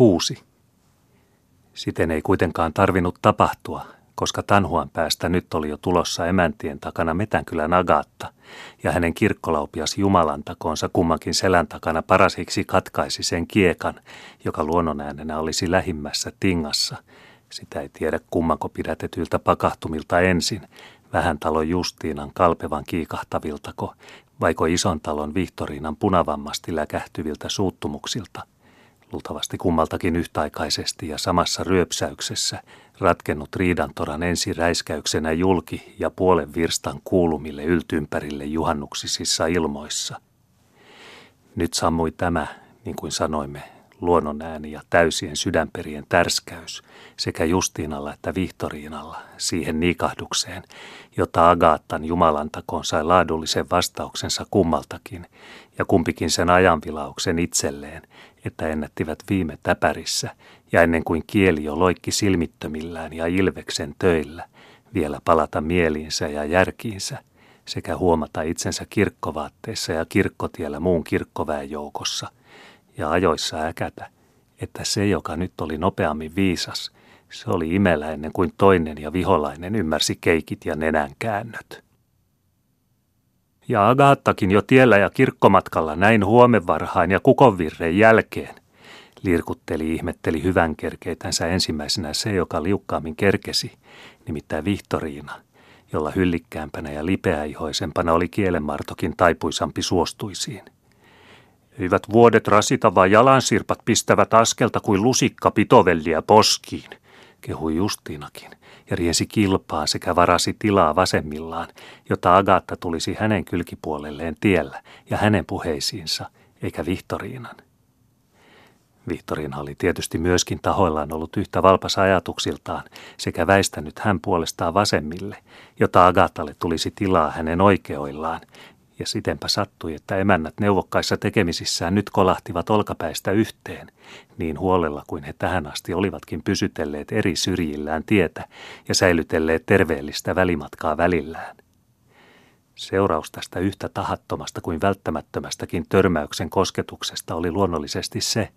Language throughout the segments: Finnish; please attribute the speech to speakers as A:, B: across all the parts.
A: kuusi. Siten ei kuitenkaan tarvinnut tapahtua, koska Tanhuan päästä nyt oli jo tulossa emäntien takana Metänkylän Agatta, ja hänen kirkkolaupias Jumalan takoonsa kummankin selän takana parasiksi katkaisi sen kiekan, joka luonnonäänenä olisi lähimmässä tingassa. Sitä ei tiedä kummanko pidätetyltä pakahtumilta ensin, vähän talon Justiinan kalpevan kiikahtaviltako, vaiko ison talon Vihtoriinan punavammasti läkähtyviltä suuttumuksilta – luultavasti kummaltakin yhtäaikaisesti ja samassa ryöpsäyksessä, ratkennut riidantoran ensiräiskäyksenä julki ja puolen virstan kuulumille yltyympärille juhannuksisissa ilmoissa. Nyt sammui tämä, niin kuin sanoimme, luonnonääni ja täysien sydänperien tärskäys sekä Justiinalla että Vihtoriinalla siihen niikahdukseen, jota Agaattan jumalantakoon sai laadullisen vastauksensa kummaltakin ja kumpikin sen ajanvilauksen itselleen, että ennättivät viime täpärissä ja ennen kuin kieli jo loikki silmittömillään ja ilveksen töillä, vielä palata mieliinsä ja järkiinsä sekä huomata itsensä kirkkovaatteissa ja kirkkotiellä muun kirkkoväen joukossa ja ajoissa äkätä, että se, joka nyt oli nopeammin viisas, se oli imellä ennen kuin toinen ja viholainen ymmärsi keikit ja nenän käännöt. Ja Agattakin jo tiellä ja kirkkomatkalla näin huomenvarhain ja kukonvirreen jälkeen. Lirkutteli ihmetteli hyvän kerkeitänsä ensimmäisenä se, joka liukkaammin kerkesi, nimittäin Vihtoriina, jolla hyllikkäämpänä ja lipeäihoisempana oli kielenmartokin taipuisampi suostuisiin. Hyvät vuodet rasita, vaan jalansirpat pistävät askelta kuin lusikka pitovelliä poskiin, kehui Justiinakin ja riensi kilpaan sekä varasi tilaa vasemmillaan, jotta Agatta tulisi hänen kylkipuolelleen tiellä ja hänen puheisiinsa, eikä Vihtoriinan. Vihtoriina oli tietysti myöskin tahoillaan ollut yhtä valpas ajatuksiltaan sekä väistänyt hän puolestaan vasemmille, jota Agattalle tulisi tilaa hänen oikeoillaan, ja sitenpä sattui, että emännät neuvokkaissa tekemisissään nyt kolahtivat olkapäistä yhteen, niin huolella kuin he tähän asti olivatkin pysytelleet eri syrjillään tietä ja säilytelleet terveellistä välimatkaa välillään. Seuraus tästä yhtä tahattomasta kuin välttämättömästäkin törmäyksen kosketuksesta oli luonnollisesti se,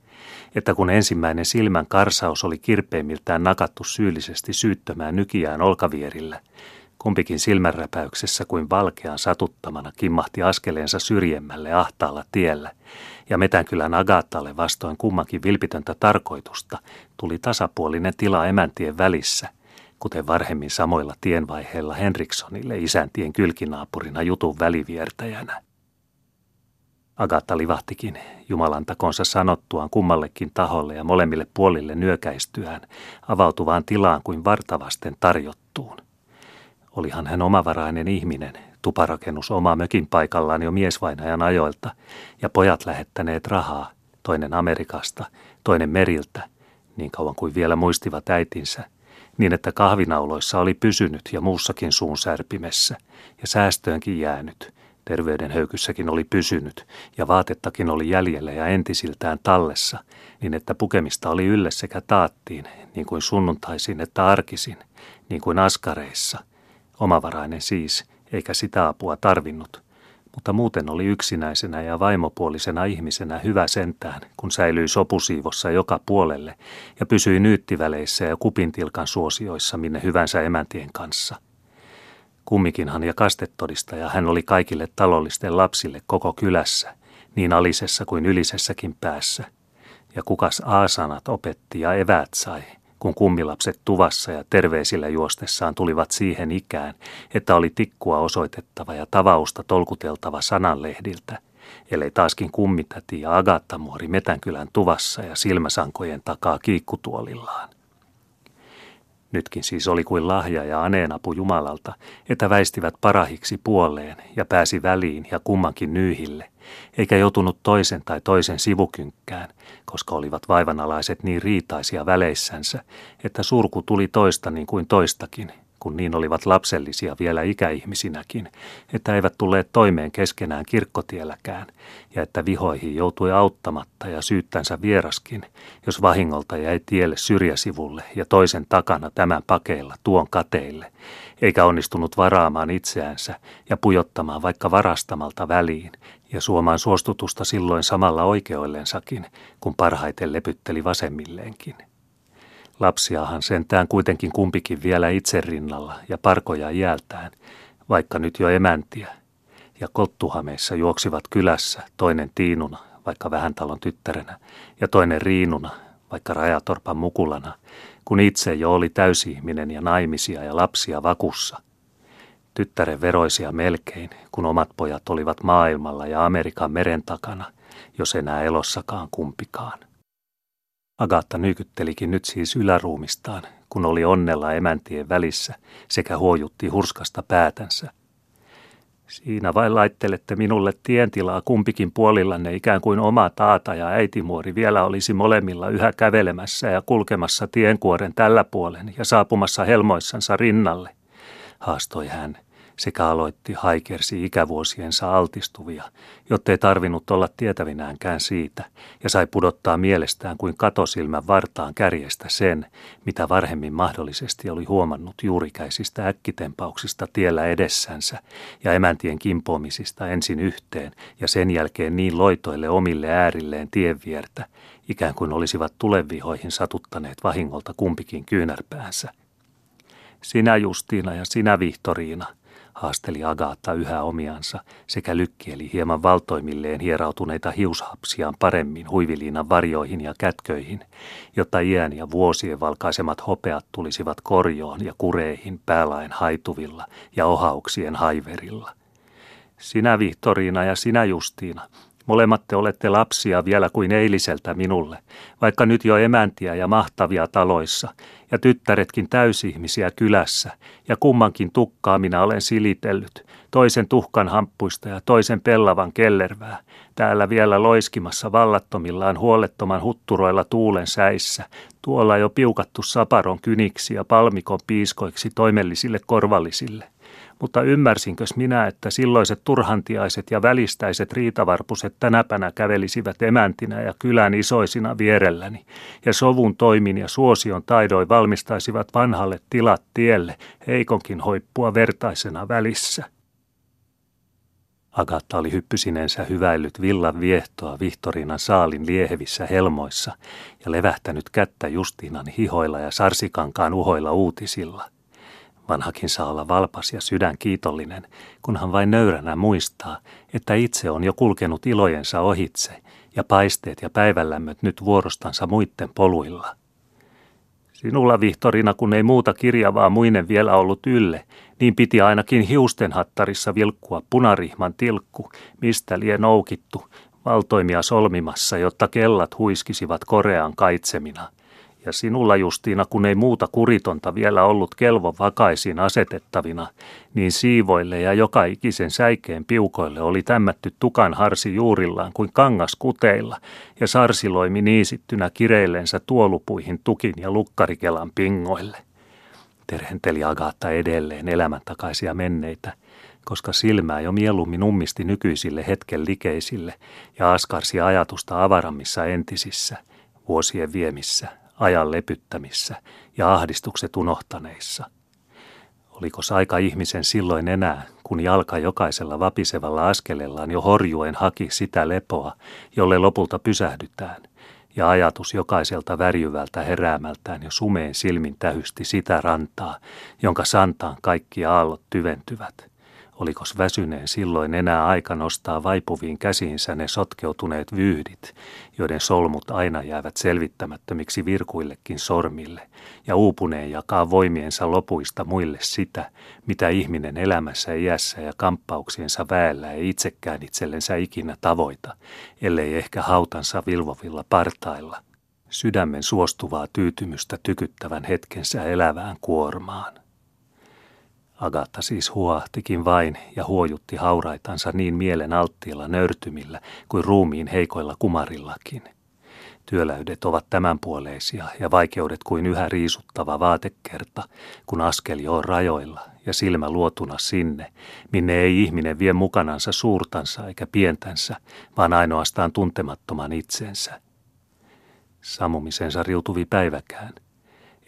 A: että kun ensimmäinen silmän karsaus oli kirpeimmiltään nakattu syyllisesti syyttömään nykiään olkavierillä – Kumpikin silmänräpäyksessä kuin valkean satuttamana kimmahti askeleensa syrjemmälle ahtaalla tiellä, ja Metänkylän Agattalle vastoin kummankin vilpitöntä tarkoitusta tuli tasapuolinen tila emäntien välissä, kuten varhemmin samoilla tienvaiheilla Henrikssonille isäntien kylkinaapurina jutun väliviertäjänä. Agatta livahtikin Jumalan takonsa sanottuaan kummallekin taholle ja molemmille puolille nyökäistyään avautuvaan tilaan kuin vartavasten tarjottuun. Olihan hän omavarainen ihminen, tuparakennus oma mökin paikallaan jo miesvainajan ajoilta, ja pojat lähettäneet rahaa, toinen Amerikasta, toinen meriltä, niin kauan kuin vielä muistivat äitinsä, niin että kahvinauloissa oli pysynyt ja muussakin suun särpimessä, ja säästöönkin jäänyt, terveydenhöykyssäkin oli pysynyt, ja vaatettakin oli jäljellä ja entisiltään tallessa, niin että pukemista oli ylle sekä taattiin, niin kuin sunnuntaisin että arkisin, niin kuin askareissa – Omavarainen siis, eikä sitä apua tarvinnut, mutta muuten oli yksinäisenä ja vaimopuolisena ihmisenä hyvä sentään, kun säilyi sopusiivossa joka puolelle ja pysyi nyyttiväleissä ja kupintilkan suosioissa minne hyvänsä emäntien kanssa. Kummikinhan ja kastetodistaja hän oli kaikille talollisten lapsille koko kylässä, niin alisessa kuin ylisessäkin päässä. Ja kukas aasanat opetti ja eväät sai – kun kummilapset tuvassa ja terveisillä juostessaan tulivat siihen ikään, että oli tikkua osoitettava ja tavausta tolkuteltava sananlehdiltä, ellei taaskin kummitäti ja Agattamuori Metänkylän tuvassa ja silmäsankojen takaa kiikkutuolillaan. Nytkin siis oli kuin lahja ja aneenapu Jumalalta, että väistivät parahiksi puoleen ja pääsi väliin ja kummankin nyyhille, eikä joutunut toisen tai toisen sivukynkkään, koska olivat vaivanalaiset niin riitaisia väleissänsä, että surku tuli toista niin kuin toistakin, kun niin olivat lapsellisia vielä ikäihmisinäkin, että eivät tulleet toimeen keskenään kirkkotielläkään, ja että vihoihin joutui auttamatta ja syyttänsä vieraskin, jos vahingolta jäi tielle syrjäsivulle ja toisen takana tämän pakeilla tuon kateille, eikä onnistunut varaamaan itseänsä ja pujottamaan vaikka varastamalta väliin ja suomaan suostutusta silloin samalla oikeoillensakin, kun parhaiten lepytteli vasemmilleenkin. Lapsiahan sentään kuitenkin kumpikin vielä itse rinnalla ja parkoja iältään, vaikka nyt jo emäntiä. Ja kottuhameissa juoksivat kylässä, toinen Tiinuna, vaikka vähän talon tyttärenä, ja toinen Riinuna, vaikka Rajatorpan mukulana, kun itse jo oli täysihminen ja naimisia ja lapsia vakussa. Tyttären veroisia melkein, kun omat pojat olivat maailmalla ja Amerikan meren takana, jos enää elossakaan kumpikaan. Agatta nykyttelikin nyt siis yläruumistaan, kun oli onnella emäntien välissä sekä huojutti hurskasta päätänsä. Siinä vain laittelette minulle tientilaa kumpikin puolillanne ikään kuin oma taata ja äitimuori vielä olisi molemmilla yhä kävelemässä ja kulkemassa tienkuoren tällä puolen ja saapumassa helmoissansa rinnalle, haastoi hän – sekä aloitti haikersi ikävuosiensa altistuvia, jottei tarvinnut olla tietävinäänkään siitä, ja sai pudottaa mielestään kuin katosilmän vartaan kärjestä sen, mitä varhemmin mahdollisesti oli huomannut juurikäisistä äkkitempauksista tiellä edessänsä ja emäntien kimpoamisista ensin yhteen ja sen jälkeen niin loitoille omille äärilleen tienviertä, ikään kuin olisivat tulevihoihin satuttaneet vahingolta kumpikin kyynärpäänsä. Sinä Justiina ja sinä Vihtoriina – haasteli Agaata yhä omiansa sekä lykkieli hieman valtoimilleen hierautuneita hiushapsiaan paremmin huiviliinan varjoihin ja kätköihin, jotta iän ja vuosien valkaisemat hopeat tulisivat korjoon ja kureihin päälain haituvilla ja ohauksien haiverilla. Sinä Vihtoriina ja sinä Justiina, Molemmat te olette lapsia vielä kuin eiliseltä minulle, vaikka nyt jo emäntiä ja mahtavia taloissa, ja tyttäretkin täysihmisiä kylässä, ja kummankin tukkaa minä olen silitellyt, toisen tuhkan hamppuista ja toisen pellavan kellervää, täällä vielä loiskimassa vallattomillaan huolettoman hutturoilla tuulen säissä, tuolla jo piukattu saparon kyniksi ja palmikon piiskoiksi toimellisille korvallisille. Mutta ymmärsinkös minä, että silloiset turhantiaiset ja välistäiset riitavarpuset tänäpänä kävelisivät emäntinä ja kylän isoisina vierelläni, ja sovun toimin ja suosion taidoin valmistaisivat vanhalle tilat tielle, heikonkin hoippua vertaisena välissä. Agatta oli hyppysinensä hyväillyt villan viehtoa Vihtorinan saalin liehevissä helmoissa ja levähtänyt kättä Justiinan hihoilla ja sarsikankaan uhoilla uutisilla. Vanhakin saa olla valpas ja sydän kiitollinen, kunhan vain nöyränä muistaa, että itse on jo kulkenut ilojensa ohitse ja paisteet ja päivänlämmöt nyt vuorostansa muitten poluilla. Sinulla, Vihtorina, kun ei muuta kirjavaa muinen vielä ollut ylle, niin piti ainakin hiustenhattarissa vilkkua punarihman tilkku, mistä lie noukittu, valtoimia solmimassa, jotta kellat huiskisivat korean kaitsemina – ja sinulla Justiina, kun ei muuta kuritonta vielä ollut kelvo vakaisiin asetettavina, niin siivoille ja joka ikisen säikeen piukoille oli tämmätty tukan harsi juurillaan kuin kangas kuteilla, ja sarsiloimi niisittynä kireillensä tuolupuihin tukin ja lukkarikelan pingoille. Terhenteli Agatta edelleen elämän takaisia menneitä, koska silmää jo mieluummin ummisti nykyisille hetken likeisille ja askarsi ajatusta avarammissa entisissä, vuosien viemissä ajan lepyttämissä ja ahdistukset unohtaneissa. Oliko aika ihmisen silloin enää, kun jalka jokaisella vapisevalla askelellaan jo horjuen haki sitä lepoa, jolle lopulta pysähdytään, ja ajatus jokaiselta värjyvältä heräämältään jo sumeen silmin tähysti sitä rantaa, jonka santaan kaikki aallot tyventyvät – Olikos väsyneen silloin enää aika nostaa vaipuviin käsiinsä ne sotkeutuneet vyyhdit, joiden solmut aina jäävät selvittämättömiksi virkuillekin sormille, ja uupuneen jakaa voimiensa lopuista muille sitä, mitä ihminen elämässä iässä ja kamppauksiensa väellä ei itsekään itsellensä ikinä tavoita, ellei ehkä hautansa vilvovilla partailla, sydämen suostuvaa tyytymystä tykyttävän hetkensä elävään kuormaan. Agatta siis huahtikin vain ja huojutti hauraitansa niin mielen alttiilla nörtymillä kuin ruumiin heikoilla kumarillakin. Työläydet ovat tämänpuoleisia ja vaikeudet kuin yhä riisuttava vaatekerta, kun askel jo on rajoilla ja silmä luotuna sinne, minne ei ihminen vie mukanansa suurtansa eikä pientänsä, vaan ainoastaan tuntemattoman itsensä. Samumisensa riutuvi päiväkään –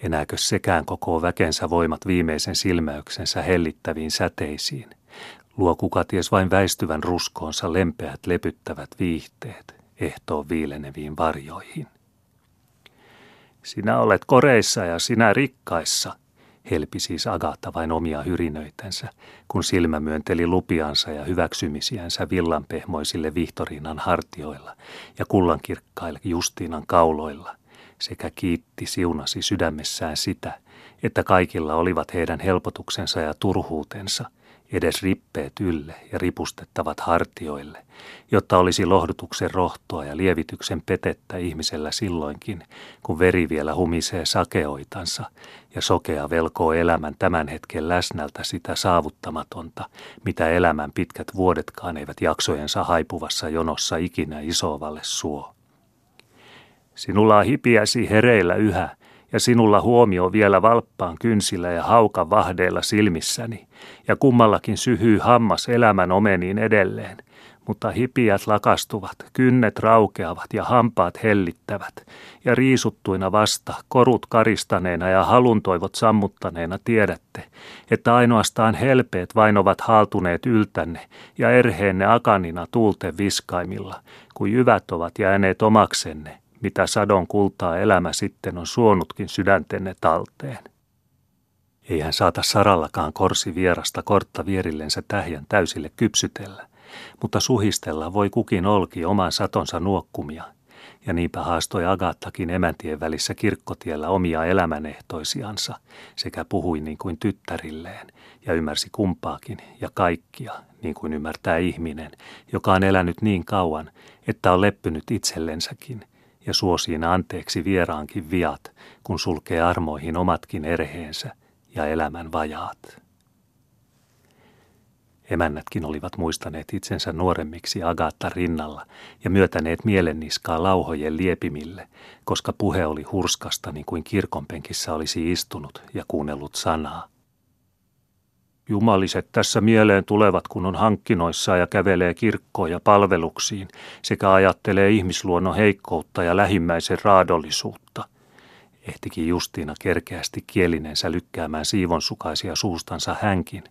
A: Enääkö sekään koko väkensä voimat viimeisen silmäyksensä hellittäviin säteisiin? Luo kuka ties vain väistyvän ruskoonsa lempeät lepyttävät viihteet ehtoon viileneviin varjoihin. Sinä olet koreissa ja sinä rikkaissa, helpi siis Agatha vain omia hyrinöitänsä, kun silmä myönteli lupiansa ja hyväksymisiänsä villanpehmoisille Vihtoriinan hartioilla ja kullankirkkaille Justiinan kauloilla, sekä kiitti siunasi sydämessään sitä, että kaikilla olivat heidän helpotuksensa ja turhuutensa – edes rippeet ylle ja ripustettavat hartioille, jotta olisi lohdutuksen rohtoa ja lievityksen petettä ihmisellä silloinkin, kun veri vielä humisee sakeoitansa ja sokea velkoo elämän tämän hetken läsnältä sitä saavuttamatonta, mitä elämän pitkät vuodetkaan eivät jaksojensa haipuvassa jonossa ikinä isovalle suo. Sinulla on hipiäsi hereillä yhä, ja sinulla huomio vielä valppaan kynsillä ja haukan vahdeilla silmissäni, ja kummallakin syhyy hammas elämän omeniin edelleen, mutta hipiät lakastuvat, kynnet raukeavat ja hampaat hellittävät, ja riisuttuina vasta, korut karistaneena ja haluntoivot sammuttaneena tiedätte, että ainoastaan helpeet vain ovat haaltuneet yltänne ja erheenne akanina tuulten viskaimilla, kuin jyvät ovat jääneet omaksenne, mitä sadon kultaa elämä sitten on suonutkin sydäntenne talteen. Ei hän saata sarallakaan korsi vierasta kortta vierillensä tähjän täysille kypsytellä, mutta suhistella voi kukin olki oman satonsa nuokkumia, ja niinpä haastoi Agattakin emäntien välissä kirkkotiellä omia elämänehtoisiansa, sekä puhui niin kuin tyttärilleen, ja ymmärsi kumpaakin ja kaikkia, niin kuin ymmärtää ihminen, joka on elänyt niin kauan, että on leppynyt itsellensäkin – ja suosiin anteeksi vieraankin viat, kun sulkee armoihin omatkin erheensä ja elämän vajaat. Emännätkin olivat muistaneet itsensä nuoremmiksi Agatta rinnalla ja myötäneet mielenniskaa lauhojen liepimille, koska puhe oli hurskasta niin kuin kirkonpenkissä olisi istunut ja kuunnellut sanaa. Jumaliset tässä mieleen tulevat, kun on hankkinoissa ja kävelee kirkkoon ja palveluksiin, sekä ajattelee ihmisluonnon heikkoutta ja lähimmäisen raadollisuutta. Ehtikin Justiina kerkeästi kielinensä lykkäämään siivonsukaisia suustansa hänkin,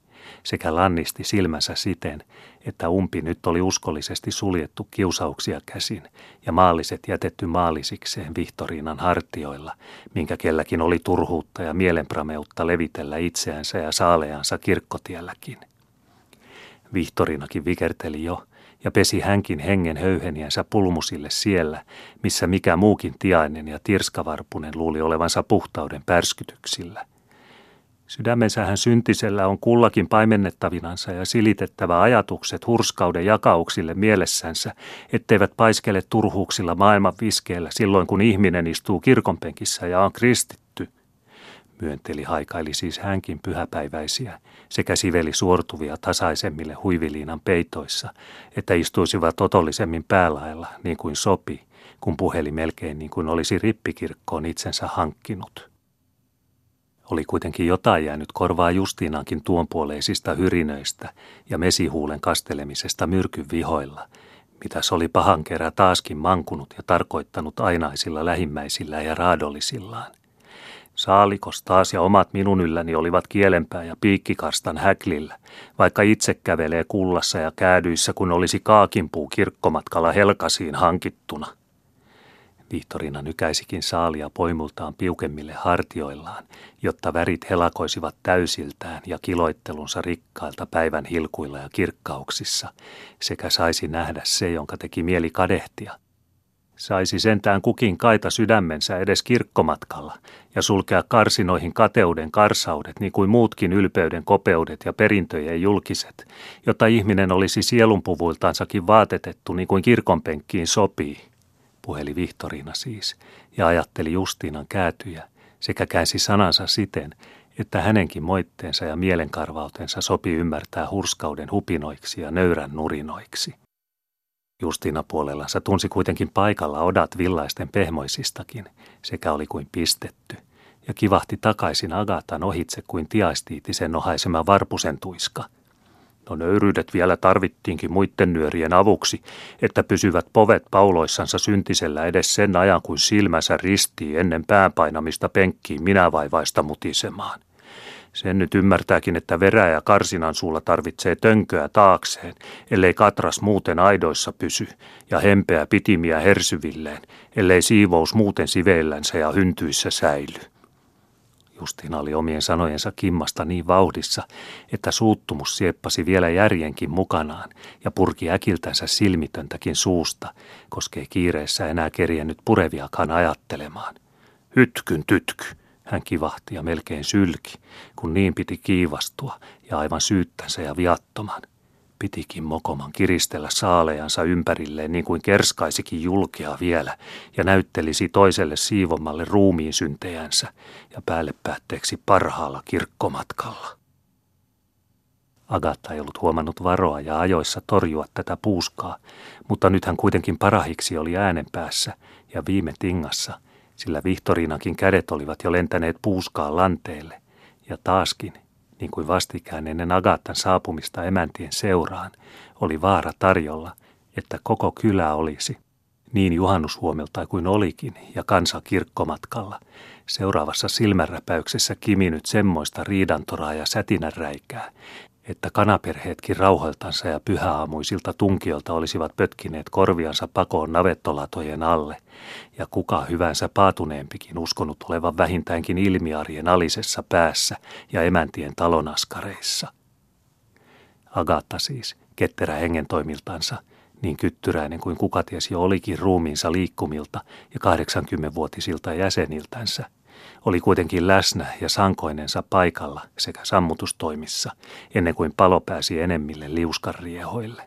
A: sekä lannisti silmänsä siten, että umpi nyt oli uskollisesti suljettu kiusauksia käsin ja maalliset jätetty maalisikseen Vihtoriinan hartioilla, minkä kelläkin oli turhuutta ja mielenprameutta levitellä itseänsä ja saaleansa kirkkotielläkin. Vihtorinakin vikerteli jo, ja pesi hänkin hengen höyheniänsä pulmusille siellä, missä mikä muukin tiainen ja tirskavarpunen luuli olevansa puhtauden pärskytyksillä – Sydämensähän syntisellä on kullakin paimennettavinansa ja silitettävä ajatukset hurskauden jakauksille mielessänsä, etteivät paiskele turhuuksilla maailman viskeellä silloin, kun ihminen istuu kirkonpenkissä ja on kristitty. Myönteli haikaili siis hänkin pyhäpäiväisiä sekä siveli suortuvia tasaisemmille huiviliinan peitoissa, että istuisivat otollisemmin päälailla niin kuin sopi, kun puheli melkein niin kuin olisi rippikirkkoon itsensä hankkinut. Oli kuitenkin jotain jäänyt korvaa Justiinankin tuonpuoleisista hyrinöistä ja mesihuulen kastelemisesta myrkyn vihoilla, mitä se oli pahan kerä taaskin mankunut ja tarkoittanut ainaisilla lähimmäisillä ja raadollisillaan. Saalikos taas ja omat minun ylläni olivat kielenpää ja piikkikarstan häklillä, vaikka itse kävelee kullassa ja käädyissä, kun olisi kaakinpuu kirkkomatkalla helkasiin hankittuna – Vihtorina nykäisikin saalia poimultaan piukemmille hartioillaan, jotta värit helakoisivat täysiltään ja kiloittelunsa rikkailta päivän hilkuilla ja kirkkauksissa, sekä saisi nähdä se, jonka teki mieli kadehtia. Saisi sentään kukin kaita sydämensä edes kirkkomatkalla ja sulkea karsinoihin kateuden karsaudet niin kuin muutkin ylpeyden kopeudet ja perintöjen julkiset, jotta ihminen olisi sielunpuvuiltaansakin vaatetettu niin kuin kirkonpenkkiin sopii puheli Vihtoriina siis, ja ajatteli Justiinan käätyjä, sekä käänsi sanansa siten, että hänenkin moitteensa ja mielenkarvautensa sopi ymmärtää hurskauden hupinoiksi ja nöyrän nurinoiksi. Justiina puolellansa tunsi kuitenkin paikalla odat villaisten pehmoisistakin, sekä oli kuin pistetty, ja kivahti takaisin Agatan ohitse kuin tiaistiitisen nohaisema varpusen tuiska – No nöyryydet vielä tarvittiinkin muitten nyörien avuksi, että pysyvät povet pauloissansa syntisellä edes sen ajan, kuin silmänsä ristii ennen päänpainamista penkkiin minä vaivaista mutisemaan. Sen nyt ymmärtääkin, että verää ja karsinan suulla tarvitsee tönköä taakseen, ellei katras muuten aidoissa pysy, ja hempeä pitimiä hersyvilleen, ellei siivous muuten siveillänsä ja hyntyissä säily. Justina oli omien sanojensa kimmasta niin vauhdissa, että suuttumus sieppasi vielä järjenkin mukanaan ja purki äkiltänsä silmitöntäkin suusta, koska ei kiireessä enää kerjennyt pureviakaan ajattelemaan. Hytkyn tytky, hän kivahti ja melkein sylki, kun niin piti kiivastua ja aivan syyttänsä ja viattoman. Pitikin mokoman kiristellä saalejansa ympärilleen niin kuin kerskaisikin julkea vielä ja näyttelisi toiselle siivomalle ruumiin syntejänsä ja päälle päätteeksi parhaalla kirkkomatkalla. Agatta ei ollut huomannut varoa ja ajoissa torjua tätä puuskaa, mutta nyt hän kuitenkin parahiksi oli äänen päässä ja viime tingassa, sillä Vihtoriinakin kädet olivat jo lentäneet puuskaan lanteelle, ja taaskin niin kuin vastikään ennen Agattan saapumista emäntien seuraan, oli vaara tarjolla, että koko kylä olisi, niin juhannushuomelta kuin olikin, ja kansa kirkkomatkalla, seuraavassa silmänräpäyksessä kiminyt semmoista riidantoraa ja sätinänräikää, että kanaperheetkin rauhoiltansa ja pyhäaamuisilta tunkiolta olisivat pötkineet korviansa pakoon navettolatojen alle, ja kuka hyvänsä paatuneempikin uskonut olevan vähintäänkin ilmiarien alisessa päässä ja emäntien talonaskareissa. Agatta siis, ketterä hengentoimiltansa, niin kyttyräinen kuin kuka tiesi olikin ruumiinsa liikkumilta ja 80-vuotisilta jäseniltänsä – oli kuitenkin läsnä ja sankoinensa paikalla sekä sammutustoimissa, ennen kuin palo pääsi enemmille liuskarriehoille.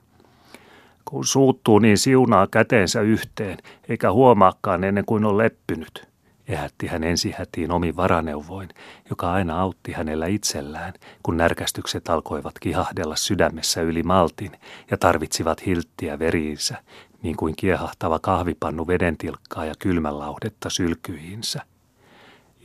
A: Kun suuttuu, niin siunaa käteensä yhteen, eikä huomaakaan ennen kuin on leppynyt, ehätti hän ensihätiin omin varaneuvoin, joka aina autti hänellä itsellään, kun närkästykset alkoivat kihahdella sydämessä yli maltin ja tarvitsivat hilttiä veriinsä, niin kuin kiehahtava kahvipannu vedentilkkaa ja kylmänlauhdetta sylkyihinsä –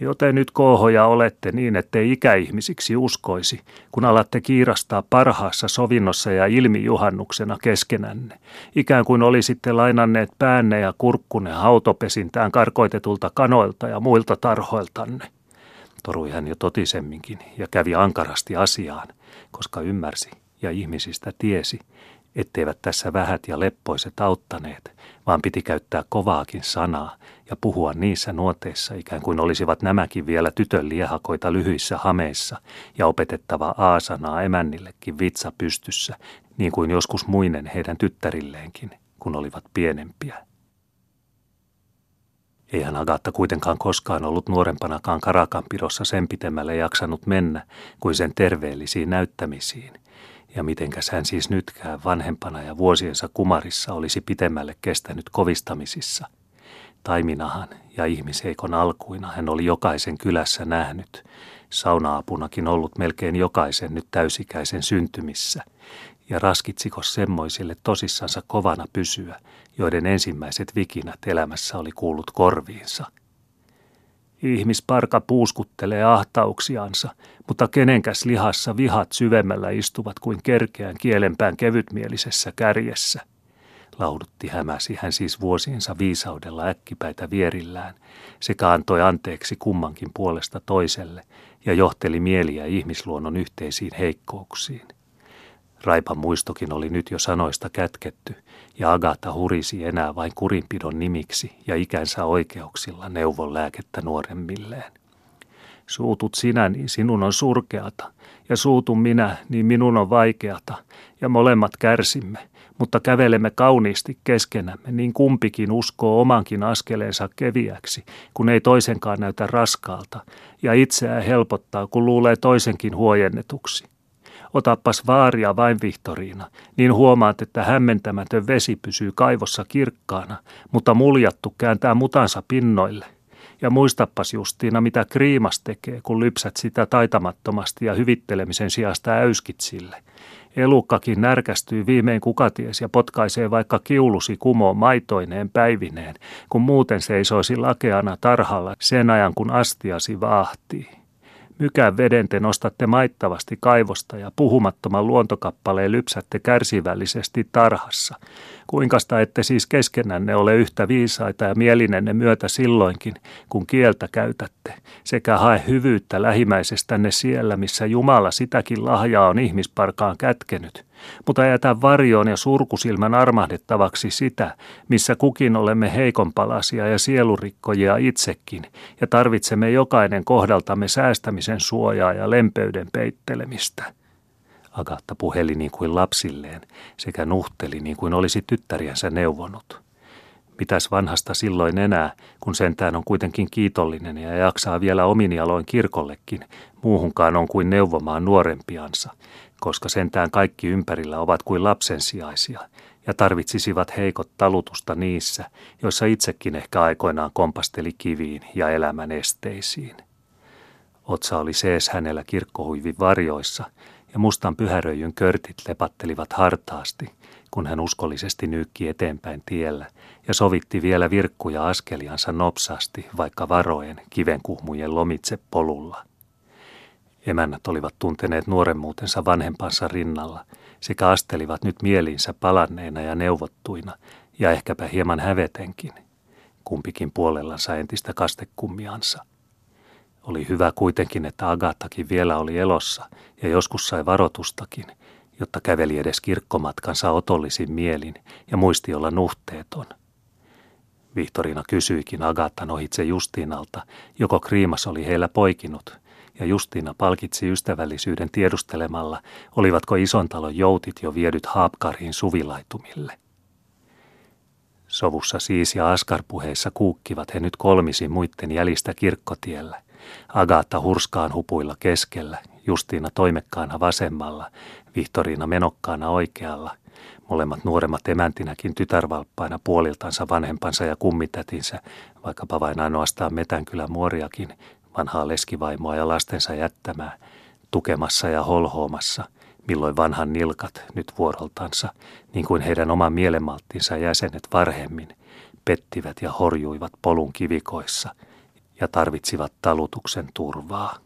A: Joten nyt koohoja olette niin, ettei ikäihmisiksi uskoisi, kun alatte kiirastaa parhaassa sovinnossa ja ilmijuhannuksena keskenänne, ikään kuin olisitte lainanneet päänne ja kurkkunne hautopesintään karkoitetulta kanoilta ja muilta tarhoiltanne. Torui hän jo totisemminkin ja kävi ankarasti asiaan, koska ymmärsi ja ihmisistä tiesi, etteivät tässä vähät ja leppoiset auttaneet, vaan piti käyttää kovaakin sanaa ja puhua niissä nuoteissa ikään kuin olisivat nämäkin vielä tytön liehakoita lyhyissä hameissa ja opetettava aasanaa emännillekin vitsa pystyssä, niin kuin joskus muinen heidän tyttärilleenkin, kun olivat pienempiä. Eihän Agatta kuitenkaan koskaan ollut nuorempanakaan karakanpidossa sen pitemmälle jaksanut mennä kuin sen terveellisiin näyttämisiin – ja mitenkäs hän siis nytkään vanhempana ja vuosiensa kumarissa olisi pitemmälle kestänyt kovistamisissa. Taiminahan ja ihmisheikon alkuina hän oli jokaisen kylässä nähnyt, sauna-apunakin ollut melkein jokaisen nyt täysikäisen syntymissä, ja raskitsikos semmoisille tosissansa kovana pysyä, joiden ensimmäiset vikinät elämässä oli kuullut korviinsa – Ihmisparka puuskuttelee ahtauksiansa, mutta kenenkäs lihassa vihat syvemmällä istuvat kuin kerkeän kielenpään kevytmielisessä kärjessä. Laudutti hämäsi hän siis vuosiensa viisaudella äkkipäitä vierillään, sekä antoi anteeksi kummankin puolesta toiselle ja johteli mieliä ihmisluonnon yhteisiin heikkouksiin. Raipan muistokin oli nyt jo sanoista kätketty, ja Agata hurisi enää vain kurinpidon nimiksi ja ikänsä oikeuksilla neuvon lääkettä nuoremmilleen. Suutut sinä, niin sinun on surkeata, ja suutun minä, niin minun on vaikeata, ja molemmat kärsimme, mutta kävelemme kauniisti keskenämme, niin kumpikin uskoo omankin askeleensa keviäksi, kun ei toisenkaan näytä raskaalta, ja itseään helpottaa, kun luulee toisenkin huojennetuksi. Otappas vaaria vain Vihtoriina, niin huomaat, että hämmentämätön vesi pysyy kaivossa kirkkaana, mutta muljattu kääntää mutansa pinnoille. Ja muistappas Justiina, mitä kriimas tekee, kun lypsät sitä taitamattomasti ja hyvittelemisen sijasta äyskit sille. Elukkakin närkästyy viimein kukaties ja potkaisee vaikka kiulusi kumoon maitoineen päivineen, kun muuten seisoisi lakeana tarhalla sen ajan kun astiasi vaahtii. Mykään veden te nostatte maittavasti kaivosta ja puhumattoman luontokappaleen lypsätte kärsivällisesti tarhassa. Kuinkasta ette siis keskenänne ole yhtä viisaita ja mielinenne myötä silloinkin, kun kieltä käytätte, sekä hae hyvyyttä lähimmäisestänne siellä, missä Jumala sitäkin lahjaa on ihmisparkaan kätkenyt – mutta jätä varjoon ja surkusilmän armahdettavaksi sitä, missä kukin olemme heikompalasia ja sielurikkojia itsekin, ja tarvitsemme jokainen kohdaltamme säästämisen suojaa ja lempeyden peittelemistä. Agatta puheli niin kuin lapsilleen sekä nuhteli niin kuin olisi tyttäriänsä neuvonut. Mitäs vanhasta silloin enää, kun sentään on kuitenkin kiitollinen ja jaksaa vielä omin jaloin kirkollekin, muuhunkaan on kuin neuvomaan nuorempiansa, koska sentään kaikki ympärillä ovat kuin lapsensiaisia ja tarvitsisivat heikot talutusta niissä, joissa itsekin ehkä aikoinaan kompasteli kiviin ja elämän esteisiin. Otsa oli sees hänellä kirkkohuivin varjoissa ja mustan pyhäröijyn körtit lepattelivat hartaasti, kun hän uskollisesti nyykki eteenpäin tiellä ja sovitti vielä virkkuja askeliansa nopsasti, vaikka varoen kivenkuhmujen lomitse polulla – Emännät olivat tunteneet nuoremmuutensa vanhempansa rinnalla sekä astelivat nyt mieliinsä palanneina ja neuvottuina ja ehkäpä hieman hävetenkin, kumpikin puolellansa entistä kastekummiansa. Oli hyvä kuitenkin, että Agattakin vielä oli elossa ja joskus sai varotustakin, jotta käveli edes kirkkomatkansa otollisin mielin ja muisti olla nuhteeton. Vihtorina kysyikin Agattan ohitse Justiinalta, joko Kriimas oli heillä poikinut ja Justiina palkitsi ystävällisyyden tiedustelemalla, olivatko ison talon joutit jo viedyt Haapkariin suvilaitumille. Sovussa siis ja askarpuheissa kuukkivat he nyt kolmisin muitten jälistä kirkkotiellä. Agatta hurskaan hupuilla keskellä, Justiina toimekkaana vasemmalla, Vihtoriina menokkaana oikealla, molemmat nuoremmat emäntinäkin tytärvalppaina puoliltansa vanhempansa ja kummitätinsä, vaikkapa vain ainoastaan Metänkylän muoriakin, vanhaa leskivaimoa ja lastensa jättämää, tukemassa ja holhoomassa, milloin vanhan nilkat nyt vuoroltansa, niin kuin heidän oman mielenmalttinsa jäsenet varhemmin, pettivät ja horjuivat polun kivikoissa ja tarvitsivat talutuksen turvaa.